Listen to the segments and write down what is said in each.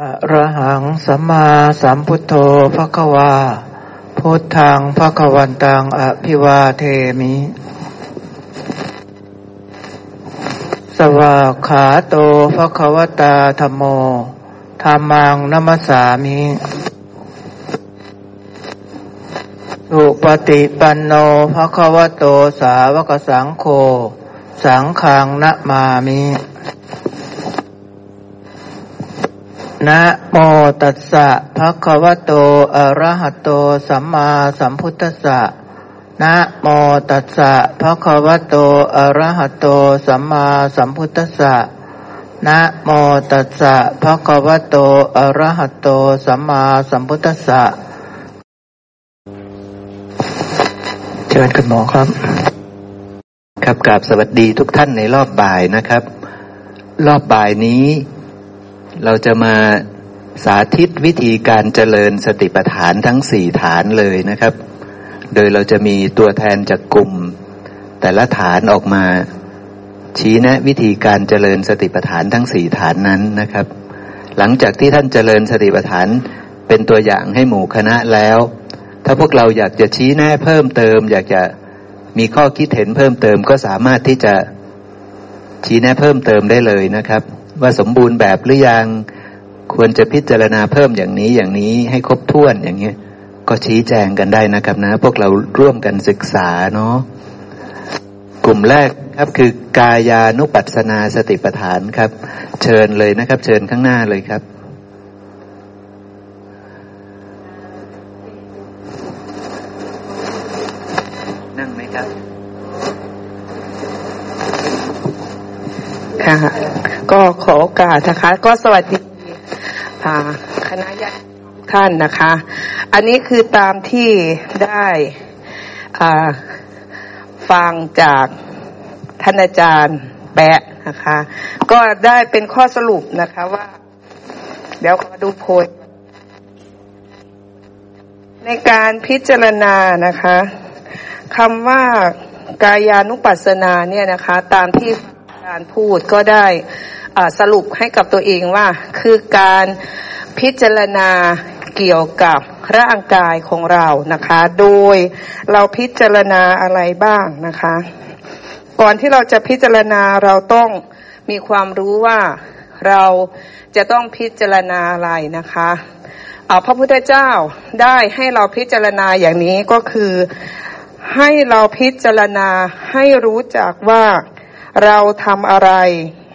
อะระหังสัมมาสัมพุทโธภะคะวา พุทธังภะคะวันตังอภิวาเทมิ สวากขาโตภะคะวตาธรรมโมธรรมังนัมสามิสุปฏิปันโนภะคะวะโตสาวกสังโฆ สังฆังนะมามิ นะโมตัสสะภะคะวะโต อะระหะโต สัมมาสัมพุทธัสสะนะโมตัสสะภะคะวะโต อะระหะโต สัมมาสัมพุทธัสสะนะโมตัสสะภะคะวะโต อะระหะโต สัมมาสัมพุทธัสสะเชิญคุณหมอครับ ครับกราบสวัสดีทุกท่านในรอบบ่ายนะครับ รอบบ่ายนี้ เราจะมาสาธิตวิธีการเจริญสติปัฏฐานทั้งสี่ฐานเลยนะครับ โดยเราจะมีตัวแทนจากกลุ่ม แต่ละฐานออกมาชี้แนะวิธีการเจริญสติปัฏฐานทั้งสี่ฐานนั้นนะครับ หลังจากที่ท่านเจริญสติปัฏฐานเป็นตัวอย่างให้หมู่คณะแล้ว ถ้าพวกเราอยากจะชี้แนะเพิ่มเติม อยากจะมีข้อคิดเห็นเพิ่มเติมก็สามารถที่จะชี้แนะเพิ่มเติมได้เลยนะครับ ว่าสมบูรณ์แบบหรือยังควรจะพิจารณาเพิ่มอย่างนี้อย่างนี้ให้ครบถ้วนอย่างเงี้ย ก็ชี้แจงกันได้นะครับนะ พวกเราร่วมกันศึกษาเนาะกลุ่มแรกครับคือกายานุปัสนาสติปัฏฐานครับ เชิญเลยนะครับ เชิญข้างหน้าเลยครับนั่งไหมครับค่ะ ก็ขอโอกาสนะคะ ก็สวัสดีคณะญาติท่านนะคะ อันนี้คือตามที่ได้ฟังจากท่านอาจารย์แปะนะคะ ก็ได้เป็นข้อสรุปนะคะว่า เดี๋ยวขอดูโพยในการพิจารณานะคะคำว่ากายานุปัสสนาเนี่ยนะคะ ตามที่การพูดก็ได้ สรุปให้กับตัวเองว่า คือการพิจารณาเกี่ยวกับร่างกายของเรานะคะ โดยเราพิจารณาอะไรบ้างนะคะ ก่อนที่เราจะพิจารณาเราต้องมีความรู้ว่าเราจะต้องพิจารณาอะไรนะคะพระพุทธเจ้าได้ให้เราพิจารณาอย่างนี้ก็คือให้เราพิจารณาให้รู้จักว่าเราทำอะไร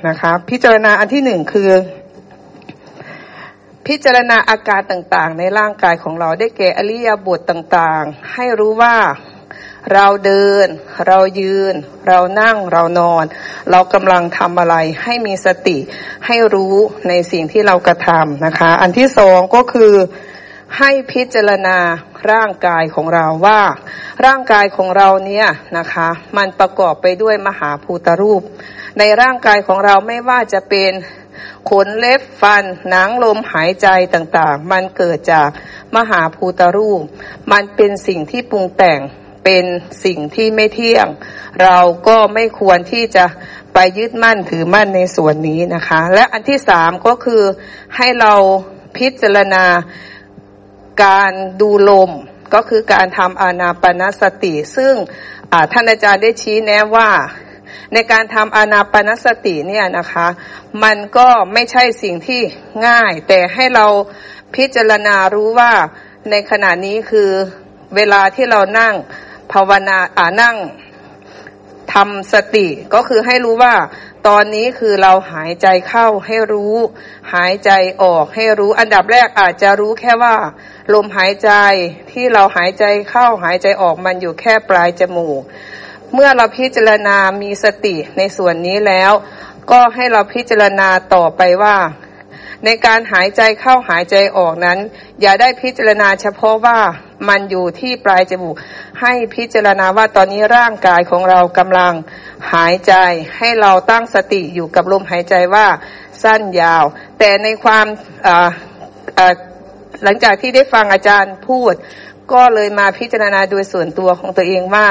นะคะพิจารณาอันที่หนึ่งคือ พิจารณาอาการต่างๆ ในร่างกายของเราได้แก่อริยบทต่างๆ ให้รู้ว่าเราเดิน เรายืน เรานั่งเรานอน เรากำลังทำอะไรให้มีสติให้รู้ในสิ่งที่เรากระทำนะคะ อันที่สองก็คือ ให้พิจารณาร่างกายของเราว่า ร่างกายของเราเนี่ยนะคะ มันประกอบไปด้วยมหาภูตรูป ในร่างกายของเราไม่ว่าจะเป็นขนเล็บฟันหนังลมหายใจต่างๆ มันเกิดจากมหาภูตรูป มันเป็นสิ่งที่ปรุงแต่งเป็นสิ่งที่ไม่เที่ยง เราก็ไม่ควรที่จะไปยึดมั่นถือมั่นในส่วนนี้นะคะ และอันที่สามก็คือให้เราพิจารณา การดูลมก็คือการทำอานาปนาสติ ซึ่งท่านอาจารย์ได้ชี้แนะว่าในการทำอานาปนสติเนี่ยนะคะ มันก็ไม่ใช่สิ่งที่ง่าย แต่ให้เราพิจารณารู้ว่าในขณะนี้คือเวลาที่เรานั่งภาวนาอ่านั่งทำสติ ก็คือให้รู้ว่า ตอนนี้คือเราหายใจเข้าให้รู้ หายใจออกให้รู้ อันดับแรกอาจจะรู้แค่ว่า ลมหายใจที่เราหายใจเข้าหายใจออกมันอยู่แค่ปลายจมูก เมื่อเราพิจารณามีสติในส่วนนี้แล้ว ก็ให้เราพิจารณาต่อไปว่า ในการหายใจเข้าหายใจออกนั้น อย่าได้พิจารณาเฉพาะว่ามันอยู่ที่ปลายจมูก ให้พิจารณาว่าตอนนี้ร่างกายของเรากำลังหายใจ ให้เราตั้งสติอยู่กับลมหายใจว่าสั้นยาว แต่ในความหลังจากที่ได้ฟังอาจารย์พูด ก็เลยมาพิจารณาโดยส่วนตัวของตัวเองว่า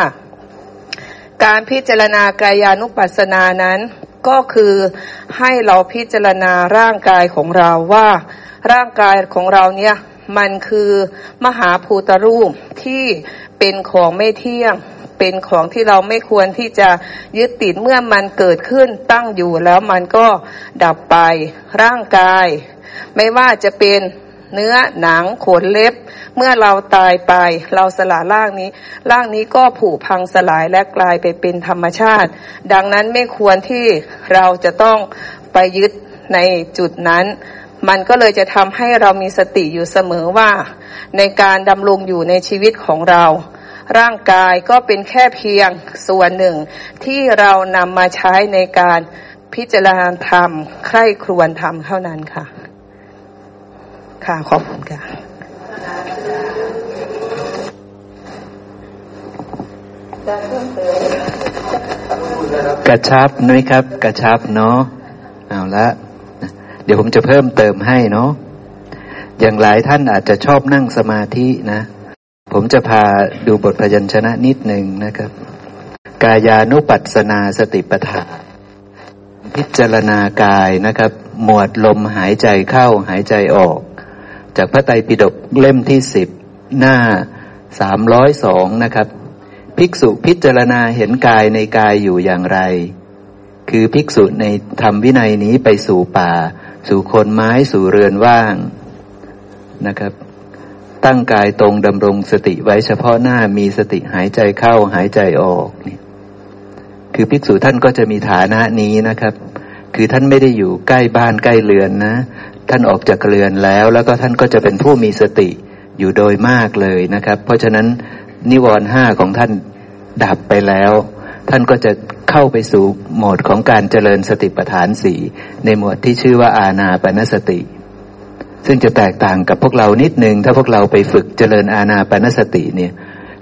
การพิจารณากายานุปัสสนานั้น ก็คือให้เราพิจารณาร่างกายของเราว่า ร่างกายของเราเนี่ยมันคือมหาภูตรูปที่เป็นของไม่เที่ยงเป็นของที่เราไม่ควรที่จะยึดติดเมื่อมันเกิดขึ้นตั้งอยู่แล้วมันก็ดับไปร่างกาย ไม่ว่าจะเป็น เนื้อหนังขนเล็บ เมื่อเราตายไป เราสละร่างนี้ ร่างนี้ก็ผุพังสลายและกลายไปเป็นธรรมชาติ ดังนั้นไม่ควรที่เราจะต้องไปยึดในจุดนั้น มันก็เลยจะทำให้เรามีสติอยู่เสมอว่า ในการดำรงอยู่ในชีวิตของเราร่างกายก็เป็นแค่เพียงส่วนหนึ่ง ที่เรานำมาใช้ในการพิจารณาธรรม ใคร่ครวญธรรมเท่านั้นค่ะ ค่ะขอบคุณค่ะกระชับน้ยครับ กระชับเนาะเอาละเดี๋ยวผมจะเพิ่มเติมให้เนาะอย่างหลายท่านอาจจะชอบนั่งสมาธินะ ผมจะพาดูบทพยัญชนะนิดหนึ่งนะครับ กายานุปัสสนาสติปัฏฐานพิจารณากายนะครับ หมวดลมหายใจเข้าหายใจออก จากพระไตรปิฎกเล่มที่สิบหน้าสามร้อยสองนะครับ ภิกษุพิจารณาเห็นกายในกายอยู่อย่างไร คือภิกษุในธรรมวินัยนี้ไปสู่ป่า สู่คนไม้สู่เรือนว่างนะครับ ตั้งกายตรงดำรงสติไว้เฉพาะหน้ามีสติหายใจเข้าหายใจออกนี่คือภิกษุท่านก็จะมีฐานะนี้นะครับ คือท่านไม่ได้อยู่ใกล้บ้านใกล้เรือนนะ ท่านออกจากเรือนแล้ว แล้วก็ท่านก็จะเป็นผู้มีสติอยู่โดยมากเลยนะครับ เพราะฉะนั้นนิวรณ์ห้าของท่านดับไปแล้ว ท่านก็จะเข้าไปสู่โหมดของการเจริญสติปัฏฐานสี่ในหมวดที่ชื่อว่าอาณาปณสติ ซึ่งจะแตกต่างกับพวกเรานิดนึง ถ้าพวกเราไปฝึกเจริญอาณาปณสติเนี่ย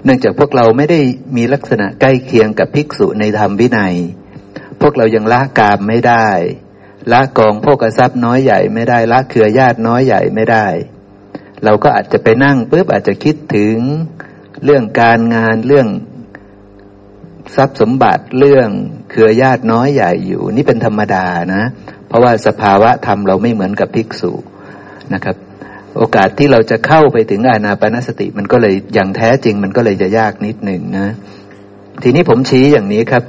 เนื่องจากพวกเราไม่ได้มีลักษณะใกล้เคียงกับภิกษุในธรรมวินัย พวกเรายังละกามไม่ได้ ละกองพวกทรัพย์น้อยใหญ่ไม่ได้ละเครือญาติน้อยใหญ่ไม่ได้ เราก็อาจจะไปนั่งปุ๊บอาจจะคิดถึงเรื่องการงานเรื่องทรัพย์สมบัติเรื่องเครือญาติน้อยใหญ่อยู่ นี่เป็นธรรมดานะ เพราะว่าสภาวะธรรมเราไม่เหมือนกับภิกษุนะครับ โอกาสที่เราจะเข้าไปถึงอานาปนสติมันก็เลยอย่างแท้จริงมันก็เลยจะยากนิดหนึ่งนะ ทีนี้ผมชี้อย่างนี้ครับ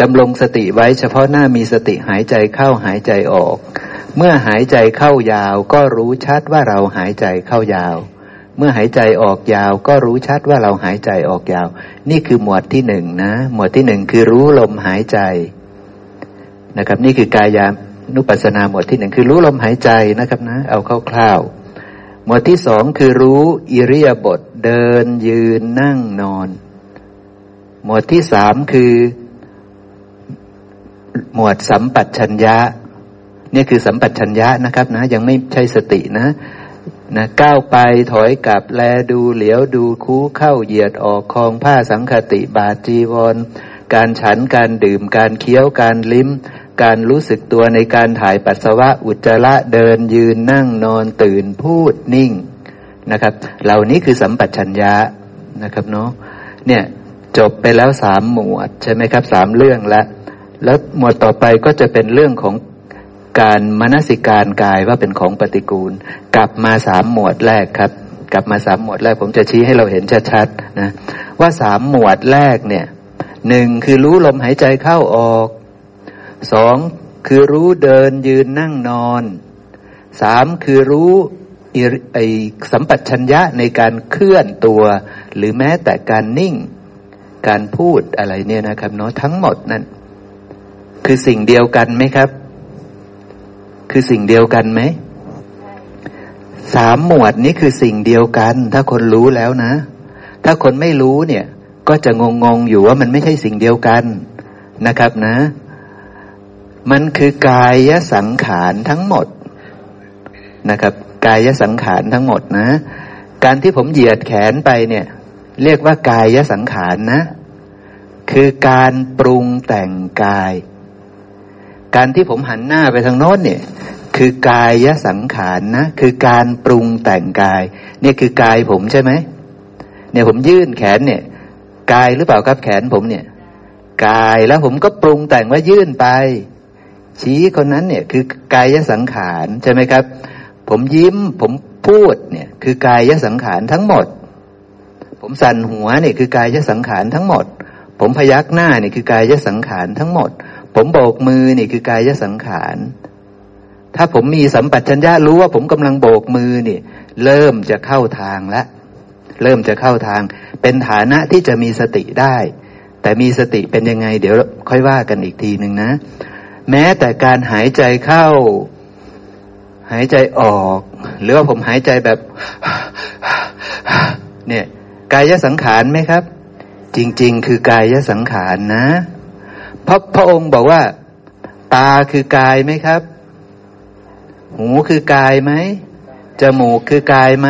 ดำรงสติไว้เฉพาะหน้ามีสติหายใจเข้าหายใจออก เมื่อหายใจเข้ายาวก็รู้ชัดว่าเราหายใจเข้ายาว เมื่อหายใจออกยาวก็รู้ชัดว่าเราหายใจออกยาว นี่คือหมวดที่หนึ่งนะ หมวดที่หนึ่งคือรู้ลมหายใจนะครับ นี่คือกายานุปัสสนาหมวดที่หนึ่งคือรู้ลมหายใจนะครับนะ เอาคร่าวๆหมวดที่สองคือรู้อิริยาบถเดินยืนนั่งนอน หมวดที่สามคือ หมวดสัมปัชัญญะนี่คือสัมปัชัญญะนะครับนะ ยังไม่ใช่สตินะนะก้าวไปถอยกลับแลดูเหลียวดูคูเข้าเหยียดออกคลองผ้าสังคติบาจีวร การฉันการดื่มการเคี้ยวการลิ้ม การรู้สึกตัวในการถ่ายปัสสาวะอุจจาระเดินยืนนั่งนอนตื่นพูดนิ่งนะครับ เหล่านี้คือสัมปัชัญญะนะครับเนาะเนี่ยจบไปแล้วสามหมวดใช่ไหมครับสามเรื่องแล้ว แล้วหมวดต่อไปก็จะเป็นเรื่องของการมนสิการกายว่าเป็นของปฏิกูล กลับมาสามหมวดแรกครับ กลับมาสามหมวดแรกผมจะชี้ให้เราเห็นชัดๆนะว่าสามหมวดแรกเนี่ยหนึ่งคือรู้ลมหายใจเข้าออกสองคือรู้เดินยืนนั่งนอนสามคือรู้ไอสัมปัชัญญะในการเคลื่อนตัว หรือแม้แต่การนิ่ง การพูดอะไรเนี่ยนะครับเนาะทั้งหมดนั่น คือสิ่งเดียวกันไหมครับ คือสิ่งเดียวกันไหม สามหมวดนี้คือสิ่งเดียวกัน ถ้าคนรู้แล้วนะ ถ้าคนไม่รู้เนี่ย ก็จะงงงอยู่ว่ามันไม่ใช่สิ่งเดียวกันนะครับนะ มันคือกายสังขารทั้งหมดนะครับ กายสังขารทั้งหมดนะ การที่ผมเหยียดแขนไปเนี่ย เรียกว่ากายสังขารนะ คือการปรุงแต่งกาย การที่ผมหันหน้าไปทางโน้นเนี่ย คือกายสังขารนะคือการปรุงแต่งกาย เนี่ยคือกายผมใช่ไหมเนี่ยผมยื่นแขนเนี่ย กายหรือเปล่าครับแขนผมเนี่ย กายแล้วผมก็ปรุงแต่งว่ายื่นไป ชี้คนนั้นเนี่ย คือกายสังขารใช่ไหมครับ ผมยิ้มผมพูดเนี่ย คือกายสังขารทั้งหมด ผมสั่นหัวเนี่ยคือกายสังขารทั้งหมด ผมพยักหน้าเนี่ยคือกายสังขารทั้งหมด ผมโบกมือนี่คือกายสังขาร ถ้าผมมีสัมปชัญญะรู้ว่าผมกำลังโบกมือนี่ เริ่มจะเข้าทางแล้วเริ่มจะเข้าทาง เป็นฐานะที่จะมีสติได้ แต่มีสติเป็นยังไง เดี๋ยวค่อยว่ากันอีกทีหนึ่งนะ แม้แต่การหายใจเข้า หายใจออก หรือว่าผมหายใจแบบ เนี่ย กายสังขารไหมครับ จริง ๆ คือกายสังขารนะ พระพระองค์บอกว่า ตาคือกายไหมครับ หูคือกายไหมจมูกคือกายไหม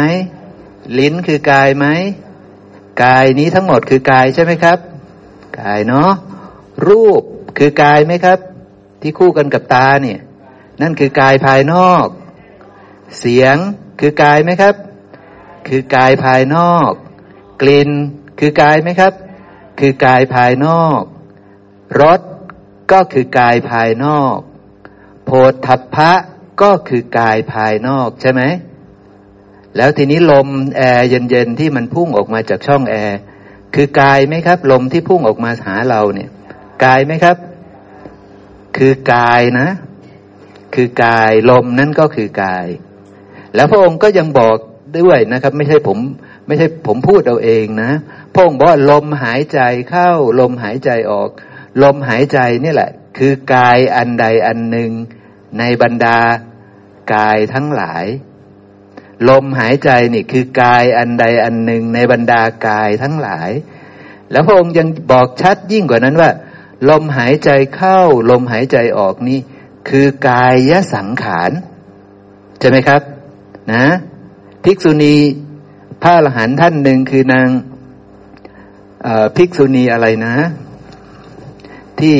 ลิ้นคือกายไหมกายนี้ทั้งหมดคือกายใช่ไหมครับ กายเนาะรูปคือกายไหมครับ ที่คู่กันกับตาเนี่ย นั่นคือกายภายนอก เสียงคือกายไหมครับ คือกายภายนอก กลิ่นคือกายไหมครับ คือกายภายนอก รสก็คือกายภายนอก โพธพะก็คือกายภายนอกใช่ไหม แล้วทีนี้ลมแอร์เย็นๆที่มันพุ่งออกมาจากช่องแอร์คือกายไหมครับ ลมที่พุ่งออกมาหาเราเนี่ยกายไหมครับ คือกายนะ คือกายลมนั่นก็คือกาย แล้วพระองค์ก็ยังบอกด้วยนะครับ ไม่ใช่ผมไม่ใช่ผมพูดเอาเองนะพระองค์บอกลมหายใจเข้า ลมหายใจออก ลมหายใจนี่แหละ คือกายอันใดอันหนึ่งในบรรดากายทั้งหลาย ลมหายใจนี่คือกายอันใดอันหนึ่งในบรรดากายทั้งหลาย แล้วพระองค์ยังบอกชัดยิ่งกว่านั้นว่า ลมหายใจเข้า ลมหายใจออกนี่ คือกายยสังขารใช่ไหมครับ นะภิกษุณีพระอรหันต์ท่านหนึ่งคือนางภิกษุณีอะไรนะ ที่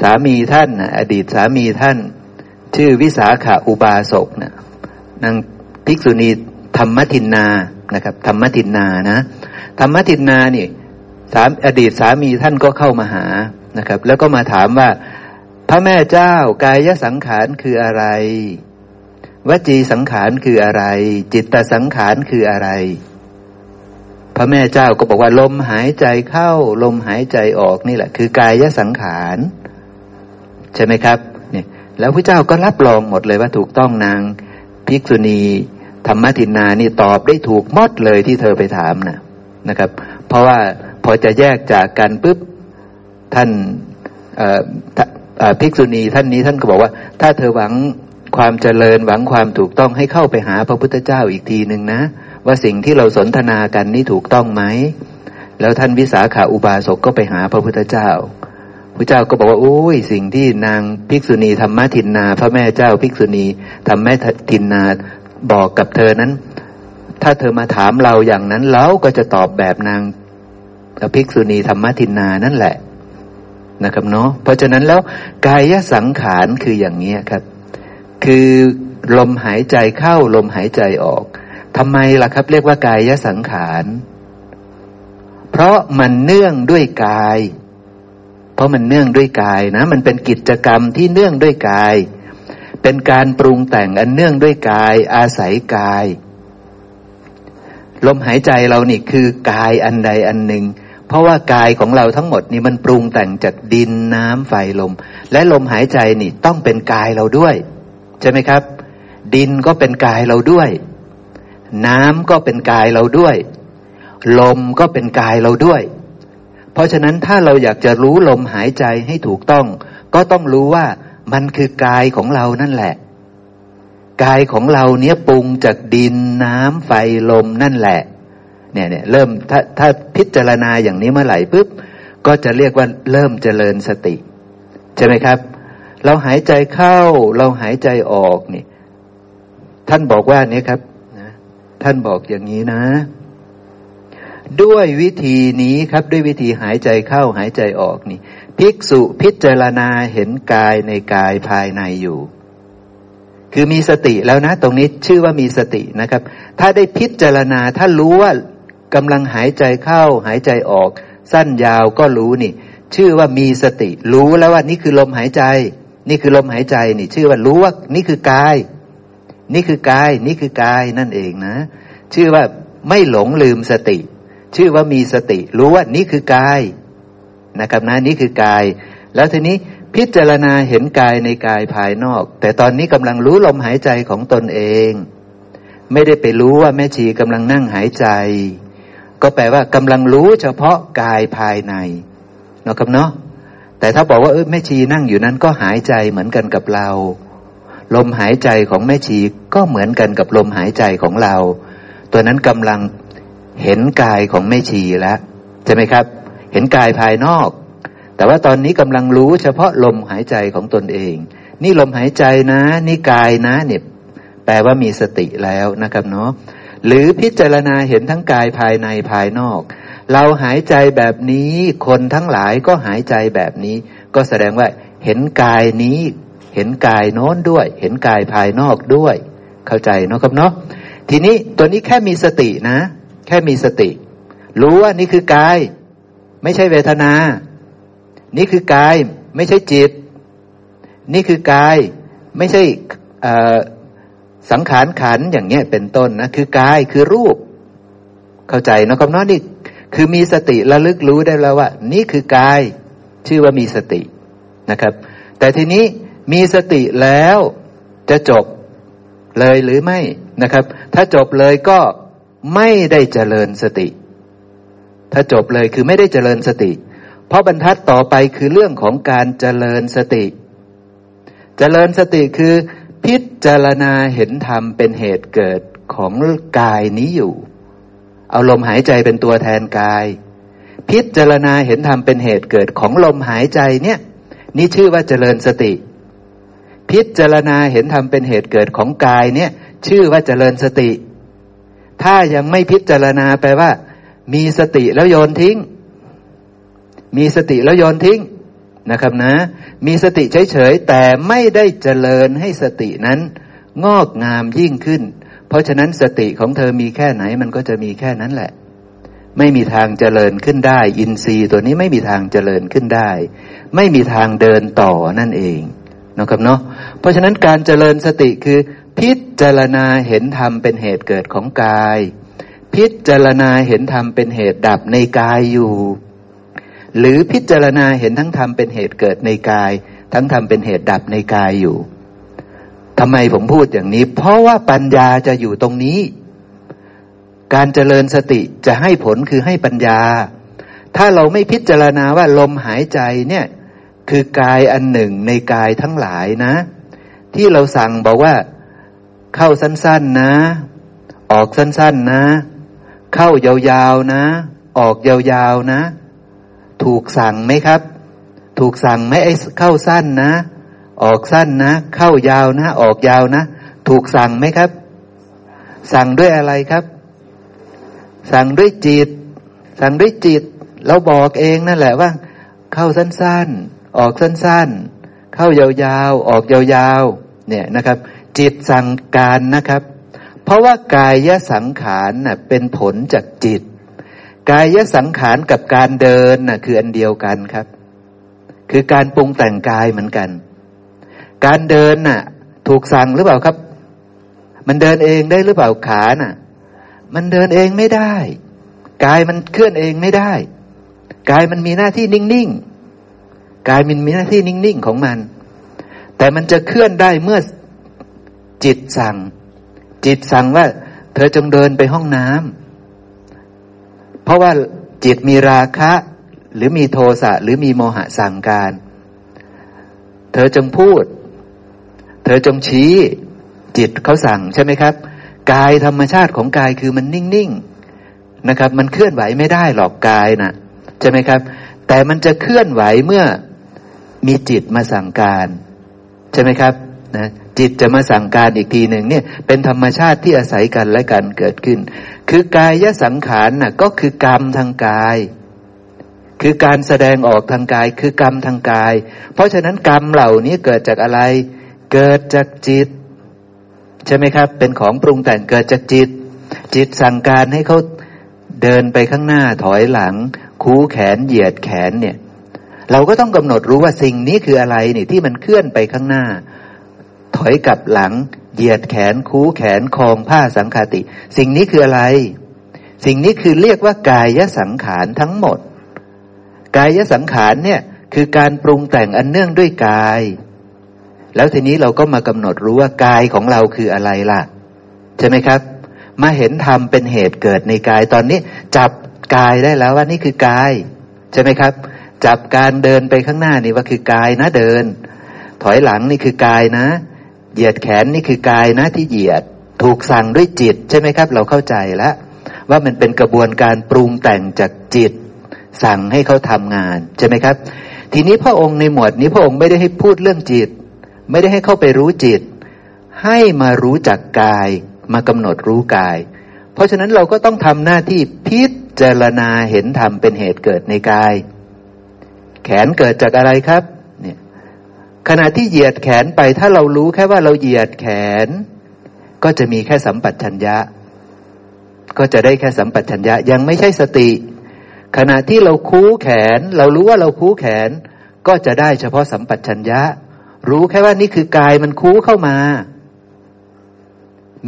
สามีท่าน อดีตสามีท่าน ชื่อวิสาขาอุบาสกนะนางภิกษุณีธรรมทินนานะครับ ธรรมทินนานะ ธรรมทินนานี่สามอดีตสามีท่านก็เข้ามาหานะครับ แล้วก็มาถามว่า พระแม่เจ้ากายสังขารคืออะไร วจีสังขารคืออะไร จิตตสังขารคืออะไร พระแม่เจ้าก็บอกว่าลมหายใจเข้า ลมหายใจออกนี่แหละ คือกายสังขาร ใช่ไหมครับเนี่ยแล้วพระเจ้าก็รับรองหมดเลยว่าถูกต้องนางภิกษุณีธรรมทินนานี่ตอบได้ถูกมดเลยที่เธอไปถามนะนะครับ เพราะว่าพอจะแยกจากกันปุ๊บท่านภิกษุณีท่านนี้ท่านก็บอกว่า ถ้าเธอหวังความเจริญหวังความถูกต้องให้เข้าไปหาพระพุทธเจ้าอีกทีหนึ่งนะ ว่าสิ่งที่เราสนทนากันนี่ถูกต้องไหม แล้วท่านวิสาขาอุบาสกก็ไปหาพระพุทธเจ้าพระเจ้าก็บอกว่าโอ้ยสิ่งที่นางภิกษุณีธรรมทินนา พระแม่เจ้าภิกษุณีธรรมแม่ทินนาบอกกับเธอนั้น ถ้าเธอมาถามเราอย่างนั้นเราก็จะตอบแบบนางภิกษุณีธรรมทินนานั่นแหละนะครับเนาะเพราะฉะนั้นแล้วกายสังขารคืออย่างนี้ครับ คือลมหายใจเข้าลมหายใจออก ทำไมล่ะครับ เรียกว่ากายสังขาร เพราะมันเนื่องด้วยกาย เพราะมันเนื่องด้วยกายนะ มันเป็นกิจกรรมที่เนื่องด้วยกาย เป็นการปรุงแต่งอันเนื่องด้วยกาย อาศัยกาย ลมหายใจเรานี่คือกายอันใดอันหนึ่งเพราะว่ากายของเราทั้งหมดนี่มันปรุงแต่งจากดินน้ำไฟลม และลมหายใจนี่ต้องเป็นกายเราด้วย ใช่ไหมครับ ดินก็เป็นกายเราด้วย น้ำก็เป็นกายเราด้วย ลมก็เป็นกายเราด้วย เพราะฉะนั้นถ้าเราอยากจะรู้ลมหายใจให้ถูกต้อง ก็ต้องรู้ว่ามันคือกายของเรานั่นแหละ กายของเราเนี้ยปรุงจากดินน้ำไฟลมนั่นแหละ เนี่ยเนี่ยเริ่มถ้าถ้าพิจารณาอย่างนี้เมื่อไหร่ปุ๊บก็จะเรียกว่าเริ่มเจริญสติ ใช่ไหมครับ เราหายใจเข้า เราหายใจออกนี่ ท่านบอกว่าเนี่ยครับ ท่านบอกอย่างนี้นะ ด้วยวิธีนี้ครับด้วยวิธีหายใจเข้าหายใจออกนี่ ภิกษุพิจารณาเห็นกายในกายภายในอยู่ คือมีสติแล้วนะ ตรงนี้ชื่อว่ามีสตินะครับ ถ้าได้พิจารณาถ้ารู้ว่ากำลังหายใจเข้าหายใจออก สั้นยาวก็รู้นี่ ชื่อว่ามีสติ รู้แล้วว่านี่คือลมหายใจ นี่คือลมหายใจนี่ ชื่อว่ารู้ว่านี่คือกาย นี่คือกาย นี่คือกายนั่นเองนะ ชื่อว่าไม่หลงลืมสติ ชื่อว่ามีสติ รู้ว่านี่คือกายนะครับนะนี่คือกาย แล้วทีนี้พิจารณาเห็นกายในกายภายนอก แต่ตอนนี้กำลังรู้ลมหายใจของตนเอง ไม่ได้ไปรู้ว่าแม่ชีกำลังนั่งหายใจ ก็แปลว่ากำลังรู้เฉพาะกายภายในนะครับเนาะแต่ถ้าบอกว่าเออแม่ชีนั่งอยู่นั้นก็หายใจเหมือนกันกับเรา ลมหายใจของแม่ชีก็เหมือนกันกับลมหายใจของเรา ตัวนั้นกำลังเห็นกายของแม่ชีแล้วใช่ไหมครับ เห็นกายภายนอก แต่ว่าตอนนี้กำลังรู้เฉพาะลมหายใจของตนเอง นี่ลมหายใจนะ นี่กายนะเนี่ยแปลว่ามีสติแล้วนะครับเนาะหรือพิจารณาเห็นทั้งกายภายในภายนอก เราหายใจแบบนี้ คนทั้งหลายก็หายใจแบบนี้ ก็แสดงว่าเห็นกายนี้ เห็นกายโน้นด้วย เห็นกายภายนอกด้วย เข้าใจเนาะครับเนาะทีนี้ตัวนี้แค่มีสตินะ แค่มีสติ รู้ว่านี่คือกาย ไม่ใช่เวทนา นี่คือกาย ไม่ใช่จิต นี่คือกาย ไม่ใช่สังขารขันอย่างเงี้ยเป็นต้นนะคือกายคือรูป เข้าใจนะครับเนาะนี่คือมีสติระลึกรู้ได้แล้วว่า นี่คือกายชื่อว่ามีสตินะครับ แต่ทีนี้ มีสติแล้วจะจบเลยหรือไม่นะครับ ถ้าจบเลยก็ไม่ได้เจริญสติ ถ้าจบเลยคือไม่ได้เจริญสติ เพราะบรรทัดต่อไปคือเรื่องของการเจริญสติ เจริญสติคือพิจารณาเห็นธรรมเป็นเหตุเกิดของกายนี้อยู่ เอาลมหายใจเป็นตัวแทนกาย พิจารณาเห็นธรรมเป็นเหตุเกิดของลมหายใจเนี่ย นี่ชื่อว่าเจริญสติ พิจารณาเห็นธรรมเป็นเหตุเกิดของกายเนี่ยชื่อว่าเจริญสติ ถ้ายังไม่พิจารณาแปลว่า มีสติแล้วโยนทิ้ง มีสติแล้วโยนทิ้งนะครับนะ มีสติเฉยๆแต่ไม่ได้เจริญให้สตินั้น งอกงามยิ่งขึ้น เพราะฉะนั้นสติของเธอมีแค่ไหนมันก็จะมีแค่นั้นแหละ ไม่มีทางเจริญขึ้นได้ อินทรีย์ตัวนี้ไม่มีทางเจริญขึ้นได้ ไม่มีทางเดินต่อนั่นเองนะครับเนาะ เพราะฉะนั้นการเจริญสติคือ พิจารณาเห็นธรรมเป็นเหตุเกิดของกาย พิจารณาเห็นธรรมเป็นเหตุดับในกายอยู่ หรือพิจารณาเห็นทั้งธรรมเป็นเหตุเกิดในกาย ทั้งธรรมเป็นเหตุดับในกายอยู่ทำไมผมพูดอย่างนี้ เพราะว่าปัญญาจะอยู่ตรงนี้ การเจริญสติจะให้ผลคือให้ปัญญา ถ้าเราไม่พิจารณาว่าลมหายใจเนี่ยคือกายอันหนึ่งในกายทั้งหลายนะ ที่เราสั่งบอกว่า เข้าสั้น ๆนะ ออกสั้น ๆนะ เข้ายาวๆนะ ออกยาวๆนะ ถูกสั่งไหมครับ ถูกสั่งไหมไอ้เข้าสั้นนะ ออกสั้นนะ เข้ายาวนะ ออกยาวนะ ถูกสั่งไหมครับ สั่งด้วยอะไรครับ สั่งด้วยจิต สั่งด้วยจิต เราบอกเองนั่นแหละว่า เข้าสั้น ๆ ออกสั้น ๆเข้ายาวๆ ออกยาวๆ เนี่ยนะครับ จิตสั่งการนะครับ เพราะว่ากายสังขารน่ะเป็นผลจากจิต กายสังขารกับการเดินน่ะคืออันเดียวกันครับ คือการปรุงแต่งกายเหมือนกัน การเดินน่ะ ถูกสั่งหรือเปล่าครับ มันเดินเองได้หรือเปล่าขาน่ะ มันเดินเองไม่ได้กายมันเคลื่อนเองไม่ได้กายมันมีหน้าที่นิ่งๆกายมันมีหน้าที่นิ่งๆของมัน แต่มันจะเคลื่อนได้เมื่อจิตสั่ง จิตสั่งว่า เธอจงเดินไปห้องน้ำเพราะว่าจิตมีราคะ หรือมีโทสะหรือมีโมหะสั่งการ เธอจงพูด เธอจงชี้ จิตเขาสั่งใช่ไหมครับ กายธรรมชาติของกายคือมันนิ่งๆนะครับ มันเคลื่อนไหวไม่ได้หรอกกายนะ่ะใช่ไหมครับ แต่มันจะเคลื่อนไหวเมื่อมีจิตมาสั่งการ ใช่ไหมครับนะจิตจะมาสั่งการอีกทีหนึ่งเนี่ยเป็นธรรมชาติที่อาศัยกันและกันเกิดขึ้น คือกายสังขารน่ะก็คือกรรมทางกาย คือการแสดงออกทางกาย คือกรรมทางกาย เพราะฉะนั้นกรรมเหล่านี้เกิดจากอะไร เกิดจากจิต ใช่ไหมครับ เป็นของปรุงแต่งเกิดจากจิต จิตสั่งการให้เขาเดินไปข้างหน้าถอยหลัง คูแขนเหยียดแขนเนี่ย เราก็ต้องกำหนดรู้ว่าสิ่งนี้คืออะไรนี่ที่มันเคลื่อนไปข้างหน้า ถอยกลับหลัง เหยียดแขนคูแขนคองผ้าสังคาติ สิ่งนี้คืออะไร สิ่งนี้คือเรียกว่ากายสังขารทั้งหมด กายสังขารเนี่ยคือการปรุงแต่งอันเนื่องด้วยกาย แล้วทีนี้เราก็มากำหนดรู้ว่ากายของเราคืออะไรล่ะ ใช่ไหมครับ มาเห็นธรรมเป็นเหตุเกิดในกายตอนนี้ จับกายได้แล้วว่านี่คือกาย ใช่ไหมครับ จับการเดินไปข้างหน้านี่ว่าคือกายนะเดิน ถอยหลังนี่คือกายนะ เหยียดแขนนี่คือกายนะที่เหยียด ถูกสั่งด้วยจิตใช่ไหมครับ เราเข้าใจแล้วว่ามันเป็นกระบวนการปรุงแต่งจากจิต สั่งให้เขาทำงานใช่ไหมครับ ทีนี้พระองค์ในหมวดนี้พระองค์ไม่ได้ให้พูดเรื่องจิต ไม่ได้ให้เข้าไปรู้จิต ให้มารู้จักกาย มากำหนดรู้กาย เพราะฉะนั้นเราก็ต้องทำหน้าที่พิจารณาเห็นธรรมเป็นเหตุเกิดในกาย ขนเกิดจากอะไรครับเนี่ยขณะที่เหยียดแขนไปถ้าเรารู้แค่ว่าเราเหยียดแขน ก็จะมีแค่สัมปัชัญญะ ก็จะได้แค่สัมปัชัญญะยังไม่ใช่สติ ขณะที่เราคู้แขน เรารู้ว่าเราคู้แขน ก็จะได้เฉพาะสัมปัชัญญะ รู้แค่ว่านี่คือกายมันคู้เข้ามา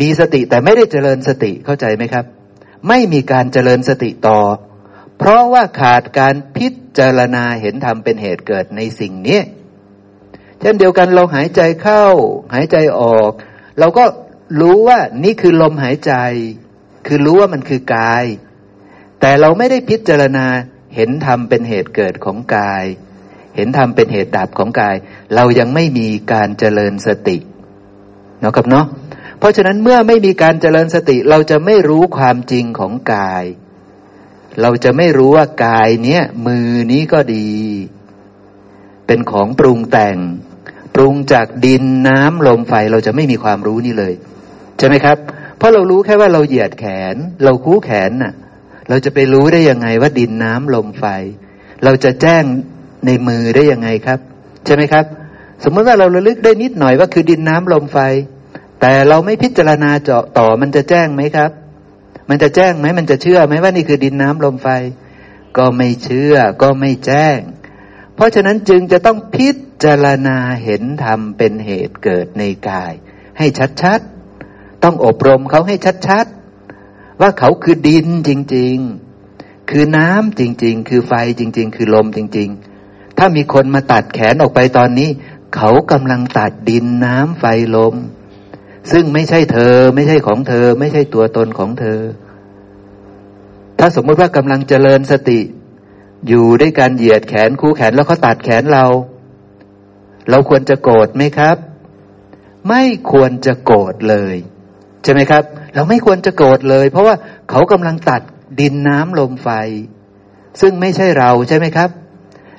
มีสติแต่ไม่ได้เจริญสติเข้าใจไหมครับ ไม่มีการเจริญสติต่อ เพราะว่าขาดการพิจารณาเห็นธรรมเป็นเหตุเกิดในสิ่งนี้ เช่นเดียวกันเราหายใจเข้า หายใจออก เราก็รู้ว่านี่คือลมหายใจ คือรู้ว่ามันคือกาย แต่เราไม่ได้พิจารณาเห็นธรรมเป็นเหตุเกิดของกาย เห็นธรรมเป็นเหตุดับของกาย เรายังไม่มีการเจริญสติเนาะครับเนาะเพราะฉะนั้นเมื่อไม่มีการเจริญสติเราจะไม่รู้ความจริงของกาย เราจะไม่รู้ว่ากายเนี้ยมือนี้ก็ดี เป็นของปรุงแต่ง ปรุงจากดินน้ำลมไฟเราจะไม่มีความรู้นี่เลย ใช่ไหมครับ เพราะเรารู้แค่ว่าเราเหยียดแขน เราคู่แขนน่ะ เราจะไปรู้ได้ยังไงว่าดินน้ำลมไฟ เราจะแจ้งในมือได้ยังไงครับ ใช่ไหมครับ สมมติว่าเราระลึกได้นิดหน่อยว่าคือดินน้ำลมไฟ แต่เราไม่พิจารณาเจาะต่อมันจะแจ้งไหมครับ มันจะแจ้งไหมมันจะเชื่อไหมว่านี่คือดินน้ำลมไฟ ก็ไม่เชื่อก็ไม่แจ้ง เพราะฉะนั้นจึงจะต้องพิจารณาเห็นธรรมเป็นเหตุเกิดในกาย ให้ชัดๆ ต้องอบรมเขาให้ชัดๆ ว่าเขาคือดินจริง ๆ คือน้ำจริง ๆ คือไฟจริง ๆ คือลมจริง ๆ ถ้ามีคนมาตัดแขนออกไปตอนนี้ เขากำลังตัดดินน้ำไฟลม ซึ่งไม่ใช่เธอ ไม่ใช่ของเธอ ไม่ใช่ตัวตนของเธอ ถ้าสมมติว่ากำลังเจริญสติ อยู่ด้วยการเหยียดแขนคู่แขนแล้วเขาตัดแขนเรา เราควรจะโกรธไหมครับ ไม่ควรจะโกรธเลย ใช่ไหมครับ เราไม่ควรจะโกรธเลย เพราะว่าเขากำลังตัดดินน้ำลมไฟ ซึ่งไม่ใช่เราใช่ไหมครับ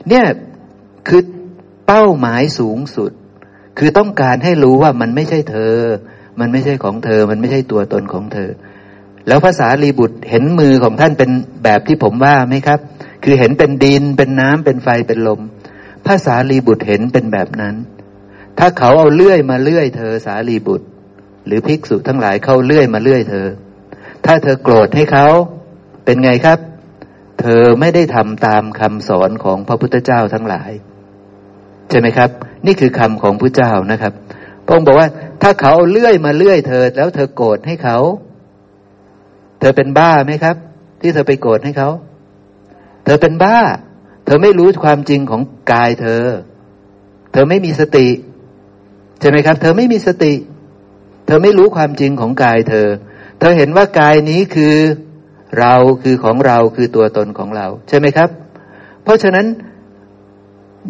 เนี่ยคือเป้าหมายสูงสุด คือต้องการให้รู้ว่ามันไม่ใช่เธอ มันไม่ใช่ของเธอ มันไม่ใช่ตัวตนของเธอ แล้วภาษาลีบุตรเห็นมือของท่านเป็นแบบที่ผมว่าไหมครับ คือเห็นเป็นดิน เป็นน้ำเป็นไฟ เป็นลม ภาษาลีบุตรเห็นเป็นแบบนั้น ถ้าเขาเอาเลื่อยมาเลื่อยเธอสาลีบุตร หรือภิกษุทั้งหลายเข้าเลื่อยมาเลื่อยเธอ ถ้าเธอโกรธให้เขาเป็นไงครับ เธอไม่ได้ทำตามคำสอนของพระพุทธเจ้าทั้งหลาย ใช่ไหมครับ นี่คือคำของพระเจ้านะครับพระองค์บอกว่า ถ้าเขาเลื่อยมาเลื่อยเธอแล้วเธอโกรธให้เขา เธอเป็นบ้าไหมครับ ที่เธอไปโกรธให้เขา เธอเป็นบ้า เธอไม่รู้ความจริงของกายเธอ เธอไม่มีสติ ใช่ไหมครับ เธอไม่มีสติ เธอไม่รู้ความจริงของกายเธอ เธอเห็นว่ากายนี้คือเราคือของเราคือตัวตนของเรา ใช่ไหมครับ เพราะฉะนั้น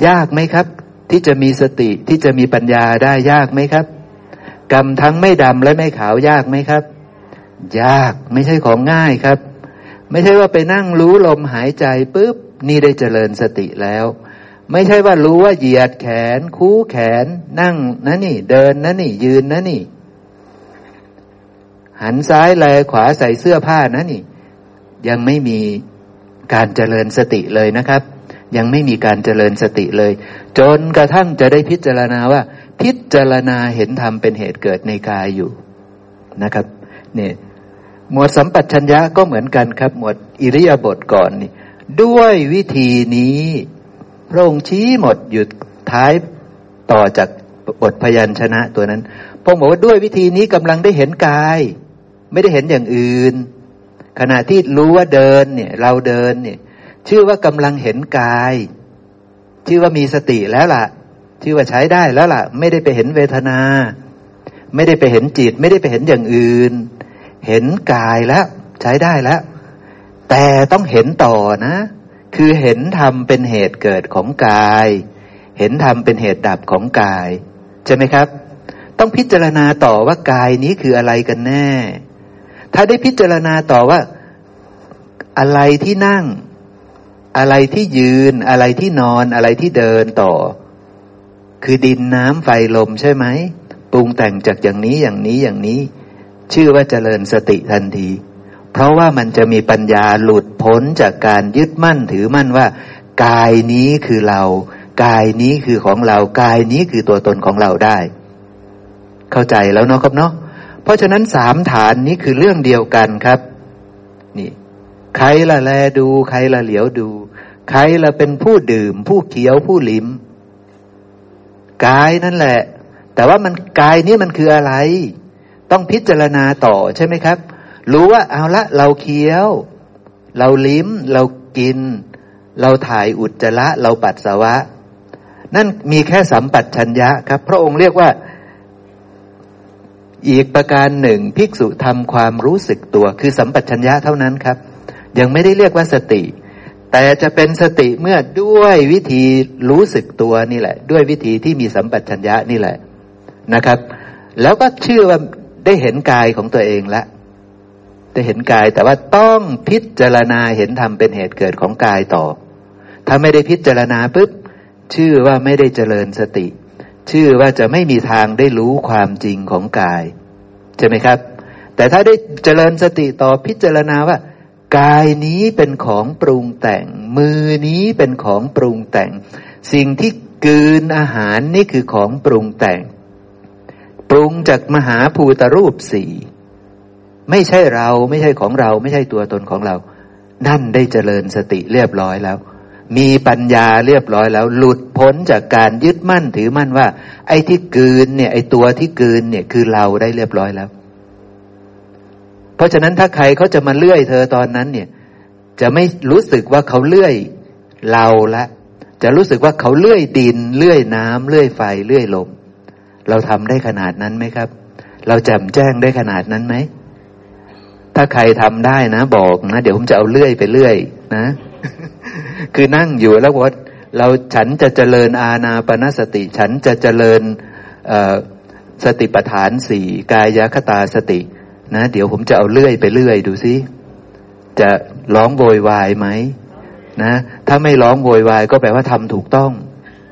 ยากไหมครับ ที่จะมีสติที่จะมีปัญญาได้ยากไหมครับ กรรมทั้งไม่ดำและไม่ขาวยากไหมครับ ยากไม่ใช่ของง่ายครับ ไม่ใช่ว่าไปนั่งรู้ลมหายใจปุ๊บนี่ได้เจริญสติแล้ว ไม่ใช่ว่ารู้ว่าเหยียดแขน คู่แขน นั่งนะนี่ เดินนะนี่ ยืนนะนี่ หันซ้ายแลขวาใส่เสื้อผ้านะนี่ ยังไม่มีการเจริญสติเลยนะครับ ยังไม่มีการเจริญสติเลย จนกระทั่งจะได้พิจารณาว่า พิจารณาเห็นธรรมเป็นเหตุเกิดในกายอยู่นะครับเนี่ยหมวดสัมปัชัญญะก็เหมือนกันครับ หมวดอิริยาบถก่อนนี่ด้วยวิธีนี้พระองค์ชี้หมดหยุดท้ายต่อจากบทพยัญชนะตัวนั้นพพงบอกว่าด้วยวิธีนี้กำลังได้เห็นกาย ไม่ได้เห็นอย่างอื่น ขณะที่รู้ว่าเดินเนี่ยเราเดินเนี่ยชื่อว่ากำลังเห็นกาย ชื่อว่ามีสติแล้วล่ะ ชื่อว่าใช้ได้แล้วล่ะ ไม่ได้ไปเห็นเวทนา ไม่ได้ไปเห็นจิต ไม่ได้ไปเห็นอย่างอื่น เห็นกายแล้ว ใช้ได้แล้ว แต่ต้องเห็นต่อนะ คือเห็นธรรมเป็นเหตุเกิดของกาย เห็นธรรมเป็นเหตุดับของกาย ใช่ไหมครับ ต้องพิจารณาต่อว่ากายนี้คืออะไรกันแน่ ถ้าได้พิจารณาต่อว่าอะไรที่นั่ง อะไรที่ยืน อะไรที่นอนอะไรที่เดินต่อ คือดินน้ำไฟลมใช่ไหมปรุงแต่งจากอย่างนี้อย่างนี้อย่างนี้ ชื่อว่าเจริญสติทันที เพราะว่ามันจะมีปัญญาหลุดพ้นจากการยึดมั่นถือมั่นว่า กายนี้คือเรา กายนี้คือของเรา กายนี้คือตัวตนของเราได้ เข้าใจแล้วเนาะครับเนาะเพราะฉะนั้นสามฐานนี้คือเรื่องเดียวกันครับ ใครละแลดู ใครละเหลียวดู ใครละเป็นผู้ดื่ม ผู้เคี้ยวผู้ลิ้มกายนั่นแหละ แต่ว่ามันกายนี้มันคืออะไร ต้องพิจารณาต่อใช่ไหมครับ รู้ว่าเอาละเราเคี้ยว เราลิ้ม เรากิน เราถ่ายอุจจาระเราปัสสาวะ นั่นมีแค่สัมปัตชัญญะครับ พระองค์เรียกว่าอีกประการหนึ่ง ภิกษุทำความรู้สึกตัวคือสัมปัชัญญะเท่านั้นครับ ยังไม่ได้เรียกว่าสติ แต่จะเป็นสติเมื่อด้วยวิธีรู้สึกตัวนี่แหละ ด้วยวิธีที่มีสัมปชัญญะนี่แหละนะครับ แล้วก็ชื่อว่าได้เห็นกายของตัวเองละได้เห็นกายแต่ว่าต้องพิจารณาเห็นธรรมเป็นเหตุเกิดของกายต่อ ถ้าไม่ได้พิจารณาปุ๊บชื่อว่าไม่ได้เจริญสติ ชื่อว่าจะไม่มีทางได้รู้ความจริงของกาย ใช่ไหมครับ แต่ถ้าได้เจริญสติต่อพิจารณาว่า กายนี้เป็นของปรุงแต่ง มือนี้เป็นของปรุงแต่ง สิ่งที่กืนอาหารนี่คือของปรุงแต่ง ปรุงจากมหาภูตรูปสี่ไม่ใช่เราไม่ใช่ของเรา ไม่ใช่ตัวตนของเรา นั่นได้เจริญสติเรียบร้อยแล้ว มีปัญญาเรียบร้อยแล้ว หลุดพ้นจากการยึดมั่นถือมั่นว่า ไอ้ที่กืนเนี่ย ไอ้ตัวที่กืนเนี่ยคือเราได้เรียบร้อยแล้ว เพราะฉะนั้นถ้าใครเขาจะมาเลื่อยเธอตอนนั้นเนี่ย จะไม่รู้สึกว่าเขาเลื่อยเราละ จะรู้สึกว่าเขาเลื่อยดิน เลื่อยน้ำเลื่อยไฟ เลื่อยลม เราทำได้ขนาดนั้นไหมครับ เราแจ่มแจ้งได้ขนาดนั้นไหม ถ้าใครทำได้นะบอกนะ เดี๋ยวผมจะเอาเลื่อยไปเลื่อย นะ คือนั่งอยู่แล้วว่าเราฉันจะเจริญอาณาปณสติ ฉันจะเจริญสติปัฏฐานสี่กายคตาสติ นะ เดี๋ยวผมจะเอาเลื่อยไปเลื่อยดูซิจะร้องโวยวายไหมนะ ถ้าไม่ร้องโวยวายก็แปลว่าทำถูกต้อง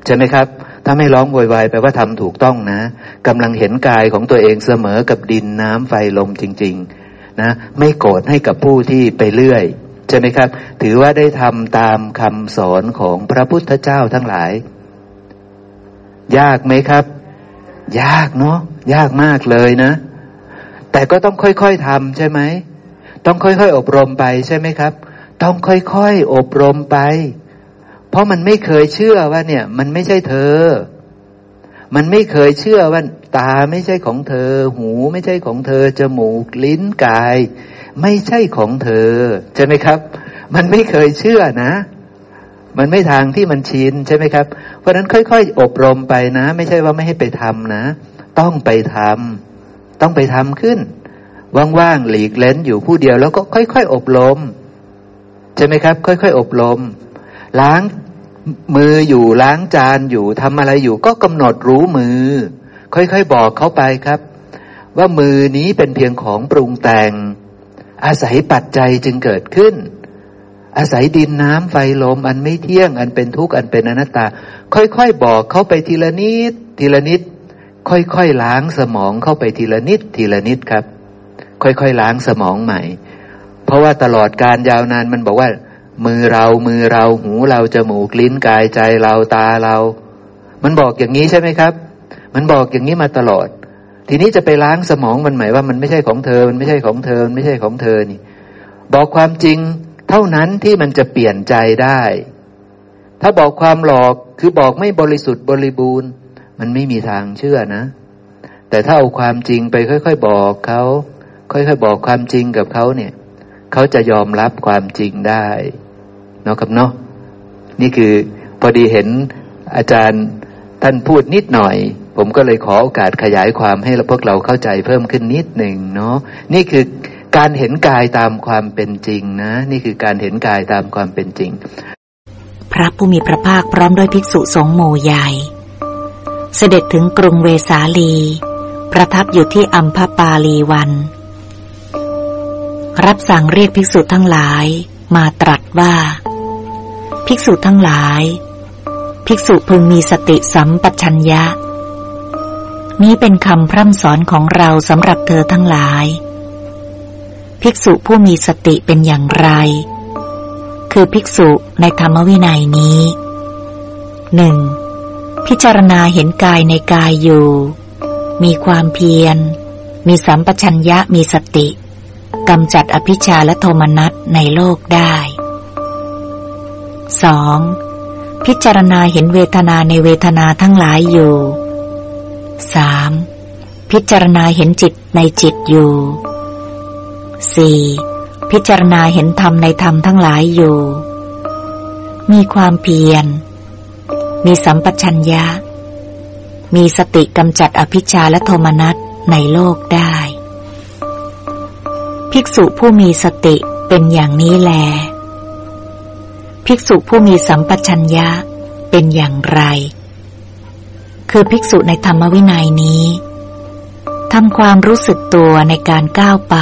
ใช่ไหมครับ ถ้าไม่ร้องโวยวายแปลว่าทำถูกต้องนะกำลังเห็นกายของตัวเองเสมอกับดินน้ำไฟลมจริง ๆ นะ ไม่โกรธให้กับผู้ที่ไปเลื่อย ใช่ไหมครับ ถือว่าได้ทำตามคำสอนของพระพุทธเจ้าทั้งหลาย ยากไหมครับ ยากเนาะยากมากเลยนะ แต่ก็ต้องค่อยๆทำใช่ไหม ต้องค่อยๆ อบรมไปใช่ไหมครับ ต้องค่อยๆ อบรมไป เพราะมันไม่เคยเชื่อว่าเนี่ย มันไม่ใช่เธอ มันไม่เคยเชื่อว่าตาไม่ใช่ของเธอ หูไม่ใช่ของเธอ จมูก ลิ้น กาย ไม่ใช่ของเธอ ใช่ไหมครับ มันไม่เคยเชื่อนะมันไม่ทางที่มันชินใช่ไหมครับ เพราะนั้นค่อยๆ อบรมไปนะ ไม่ใช่ว่าไม่ให้ไปทำนะ ต้องไปทำ ต้องไปทำขึ้น ว่างๆหลีกเล้นอยู่ผู้เดียวแล้วก็ค่อย ๆ อบรมใช่ไหมครับ ค่อย ๆ อบรม ล้างมืออยู่ล้างจานอยู่ทำอะไรอยู่ ก็กำหนดรู้มือ ค่อยๆบอกเขาไปครับ ว่ามือนี้เป็นเพียงของปรุงแต่ง อาศัยปัจจัยจึงเกิดขึ้น อาศัยดินน้ำไฟลมอันไม่เที่ยง อันเป็นทุกข์อันเป็นอนัตตา ค่อยๆบอกเขาไปทีละนิดทีละนิด ค่อยๆล้างสมองเข้าไปทีละนิดทีละนิดครับ ค่อยๆล้างสมองใหม่ เพราะว่าตลอดการยาวนานมันบอกว่า มือเรามือเราหูเราจมูกลิ้นกายใจเราตาเรา มันบอกอย่างนี้ใช่ไหมครับ มันบอกอย่างนี้มาตลอด ทีนี้จะไปล้างสมองมันหมายว่ามันไม่ใช่ของเธอ มันไม่ใช่ของเธอมันไม่ใช่ของเธอนี่ บอกความจริงเท่านั้นที่มันจะเปลี่ยนใจได้ ถ้าบอกความหลอกคือบอกไม่บริสุทธิ์บริบูรณ์ มันไม่มีทางเชื่อนะ แต่ถ้าเอาความจริงไปค่อย ๆ บอกเขาค่อยๆบอกความจริงกับเขาเนี่ยเขาจะยอมรับความจริงได้เนาะครับเนาะนี่คือพอดีเห็นอาจารย์ท่านพูดนิดหน่อย ผมก็เลยขอโอกาสขยายความให้พวกเราเข้าใจเพิ่มขึ้นนิดหนึ่งเนาะนี่คือการเห็นกายตามความเป็นจริงนะ นี่คือการเห็นกายตามความเป็นจริง พระผู้มีพระภาคพร้อมด้วยภิกษุสงฆ์หมู่ใหญ่ เสด็จถึงกรุงเวสาลี ประทับอยู่ที่อัมพปาลีวัน รับสั่งเรียกภิกษุทั้งหลายมาตรัสว่า ภิกษุทั้งหลาย ภิกษุพึงมีสติสัมปชัญญะ นี้เป็นคำพร่ำสอนของเราสำหรับเธอทั้งหลาย ภิกษุผู้มีสติเป็นอย่างไร คือภิกษุในธรรมวินัยนี้หนึ่ง พิจารณาเห็นกายในกายอยู่ มีความเพียร มีสัมปชัญญะมีสติกำจัดอภิชาและโทมนัสในโลกได้ 2. พิจารณาเห็นเวทนาในเวทนาทั้งหลายอยู่ 3. พิจารณาเห็นจิตในจิตอยู่ 4. พิจารณาเห็นธรรมในธรรมทั้งหลายอยู่ มีความเพียร มีสัมปชัญญะ มีสติกำจัดอภิชาและโทมนัสในโลกได้ ภิกษุผู้มีสติเป็นอย่างนี้แล ภิกษุผู้มีสัมปชัญญะเป็นอย่างไร คือภิกษุในธรรมวินัยนี้ทำความรู้สึกตัวในการก้าวไป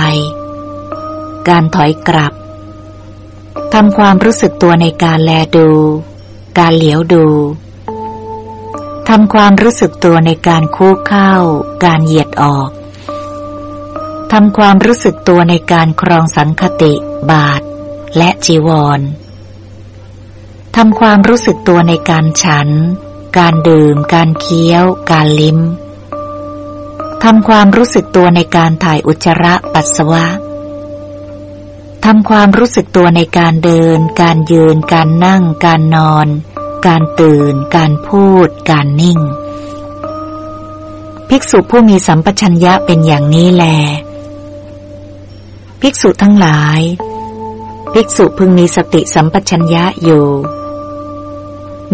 การถอยกลับทำความรู้สึกตัวในการแลดู การเหลียวดู ทำความรู้สึกตัวในการคู่เข้า การเหยียดออก ทำความรู้สึกตัวในการครองสังคติ บาท และจีวร ทำความรู้สึกตัวในการฉัน การดื่ม การเคี้ยว การลิ้ม ทำความรู้สึกตัวในการถ่ายอุจจาระปัสสาวะ ทำความรู้สึกตัวในการเดิน การยืน การนั่ง การนอน การตื่น การพูด การนิ่ง ภิกษุผู้มีสัมปชัญญะเป็นอย่างนี้แล ภิกษุทั้งหลาย ภิกษุพึงมีสติสัมปชัญญะอยู่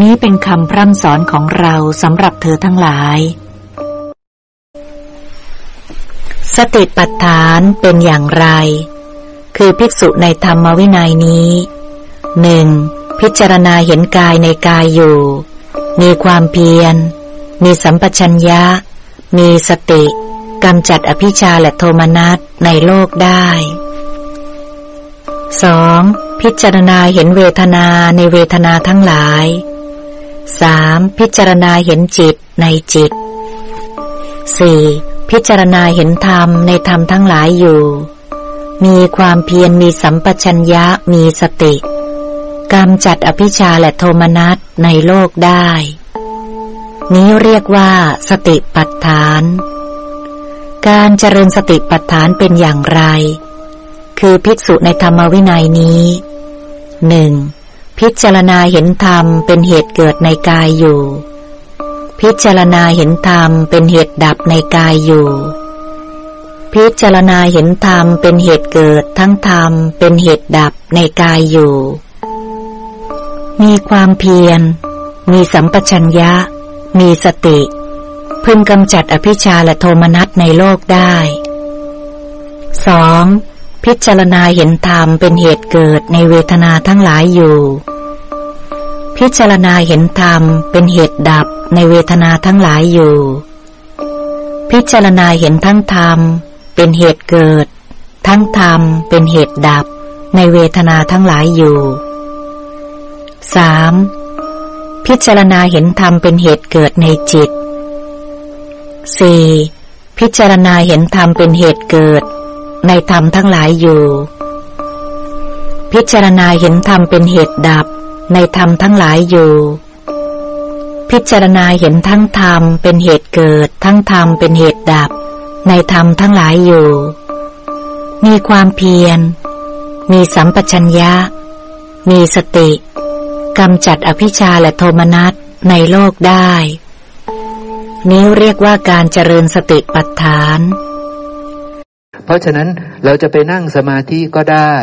นี้เป็นคำพร่ำสอนของเราสำหรับเธอทั้งหลาย สติปัฏฐานเป็นอย่างไร คือภิกษุในธรรมวินัยนี้หนึ่ง พิจารณาเห็นกายในกายอยู่ มีความเพียร มีสัมปชัญญะ มีสติกำจัดอภิชาและโทมนัสในโลกได้ 2. พิจารณาเห็นเวทนาในเวทนาทั้งหลาย 3. พิจารณาเห็นจิตในจิต 4. พิจารณาเห็นธรรมในธรรมทั้งหลายอยู่ มีความเพียรมีสัมปชัญญะมีสติ กำจัดอภิชาและโทมนัสในโลกได้ นี้เรียกว่า สติปัฏฐาน การเจริญสติปัฏฐานเป็นอย่างไร คือภิกษุในธรรมวินัยนี้หนึ่งพิจารณาเห็นธรรมเป็นเหตุเกิดในกายอยู่ พิจารณาเห็นธรรมเป็นเหตุดับในกายอยู่ พิจารณาเห็นธรรมเป็นเหตุเกิดทั้งธรรมเป็นเหตุดับในกายอยู่ มีความเพียร มีสัมปชัญญะ มีสติ พึงกำจัดอภิชาและโทมนัสในโลกได้ 2. พิจารณาเห็นธรรมเป็นเหตุเกิดในเวทนาทั้งหลายอยู่ พิจารณาเห็นธรรมเป็นเหตุดับในเวทนาทั้งหลายอยู่ พิจารณาเห็นทั้งธรรมเป็นเหตุเกิด ทั้งธรรมเป็นเหตุดับในเวทนาทั้งหลายอยู่ 3. พิจารณาเห็นธรรมเป็นเหตุเกิดในจิต 4. พิจารณาเห็นธรรมเป็นเหตุเกิด ในธรรมทั้งหลายอยู่ พิจารณาเห็นธรรมเป็นเหตุดับ ในธรรมทั้งหลายอยู่ พิจารณาเห็นทั้งธรรมเป็นเหตุเกิด ทั้งธรรมเป็นเหตุดับ ในธรรมทั้งหลายอยู่ มีความเพียร มีสัมปชัญญะ มีสติ กำจัดอภิชาและโทมนัสในโลกได้ นี้เรียกว่าการเจริญสติปัฏฐาน เพราะฉะนั้นเราจะไปนั่งสมาธิก็ได้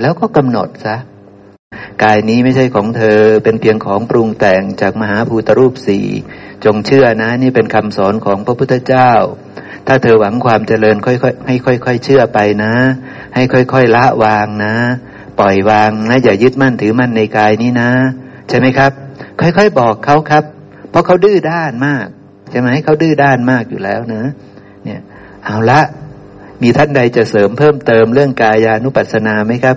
แล้วก็กำหนดซะกายนี้ไม่ใช่ของเธอเป็นเพียงของปรุงแต่งจากมหาภูตรูปสี่จงเชื่อนะนี่เป็นคำสอนของพระพุทธเจ้า ถ้าเธอหวังความเจริญค่อยๆให้ค่อย ๆ เชื่อไปนะ ให้ค่อย ๆ ละวางนะ ปล่อยวางนะอย่ายึดมั่นถือมั่นในกายนี้นะ ใช่ไหมครับ ค่อยๆบอกเขาครับ เพราะเขาดื้อด้านมาก ใช่ไหมเขาดื้อด้านมากอยู่แล้วนะ เนี่ย เอาละมีท่านใดจะเสริมเพิ่มเติมเรื่องกายานุปัสสนาไหมครับ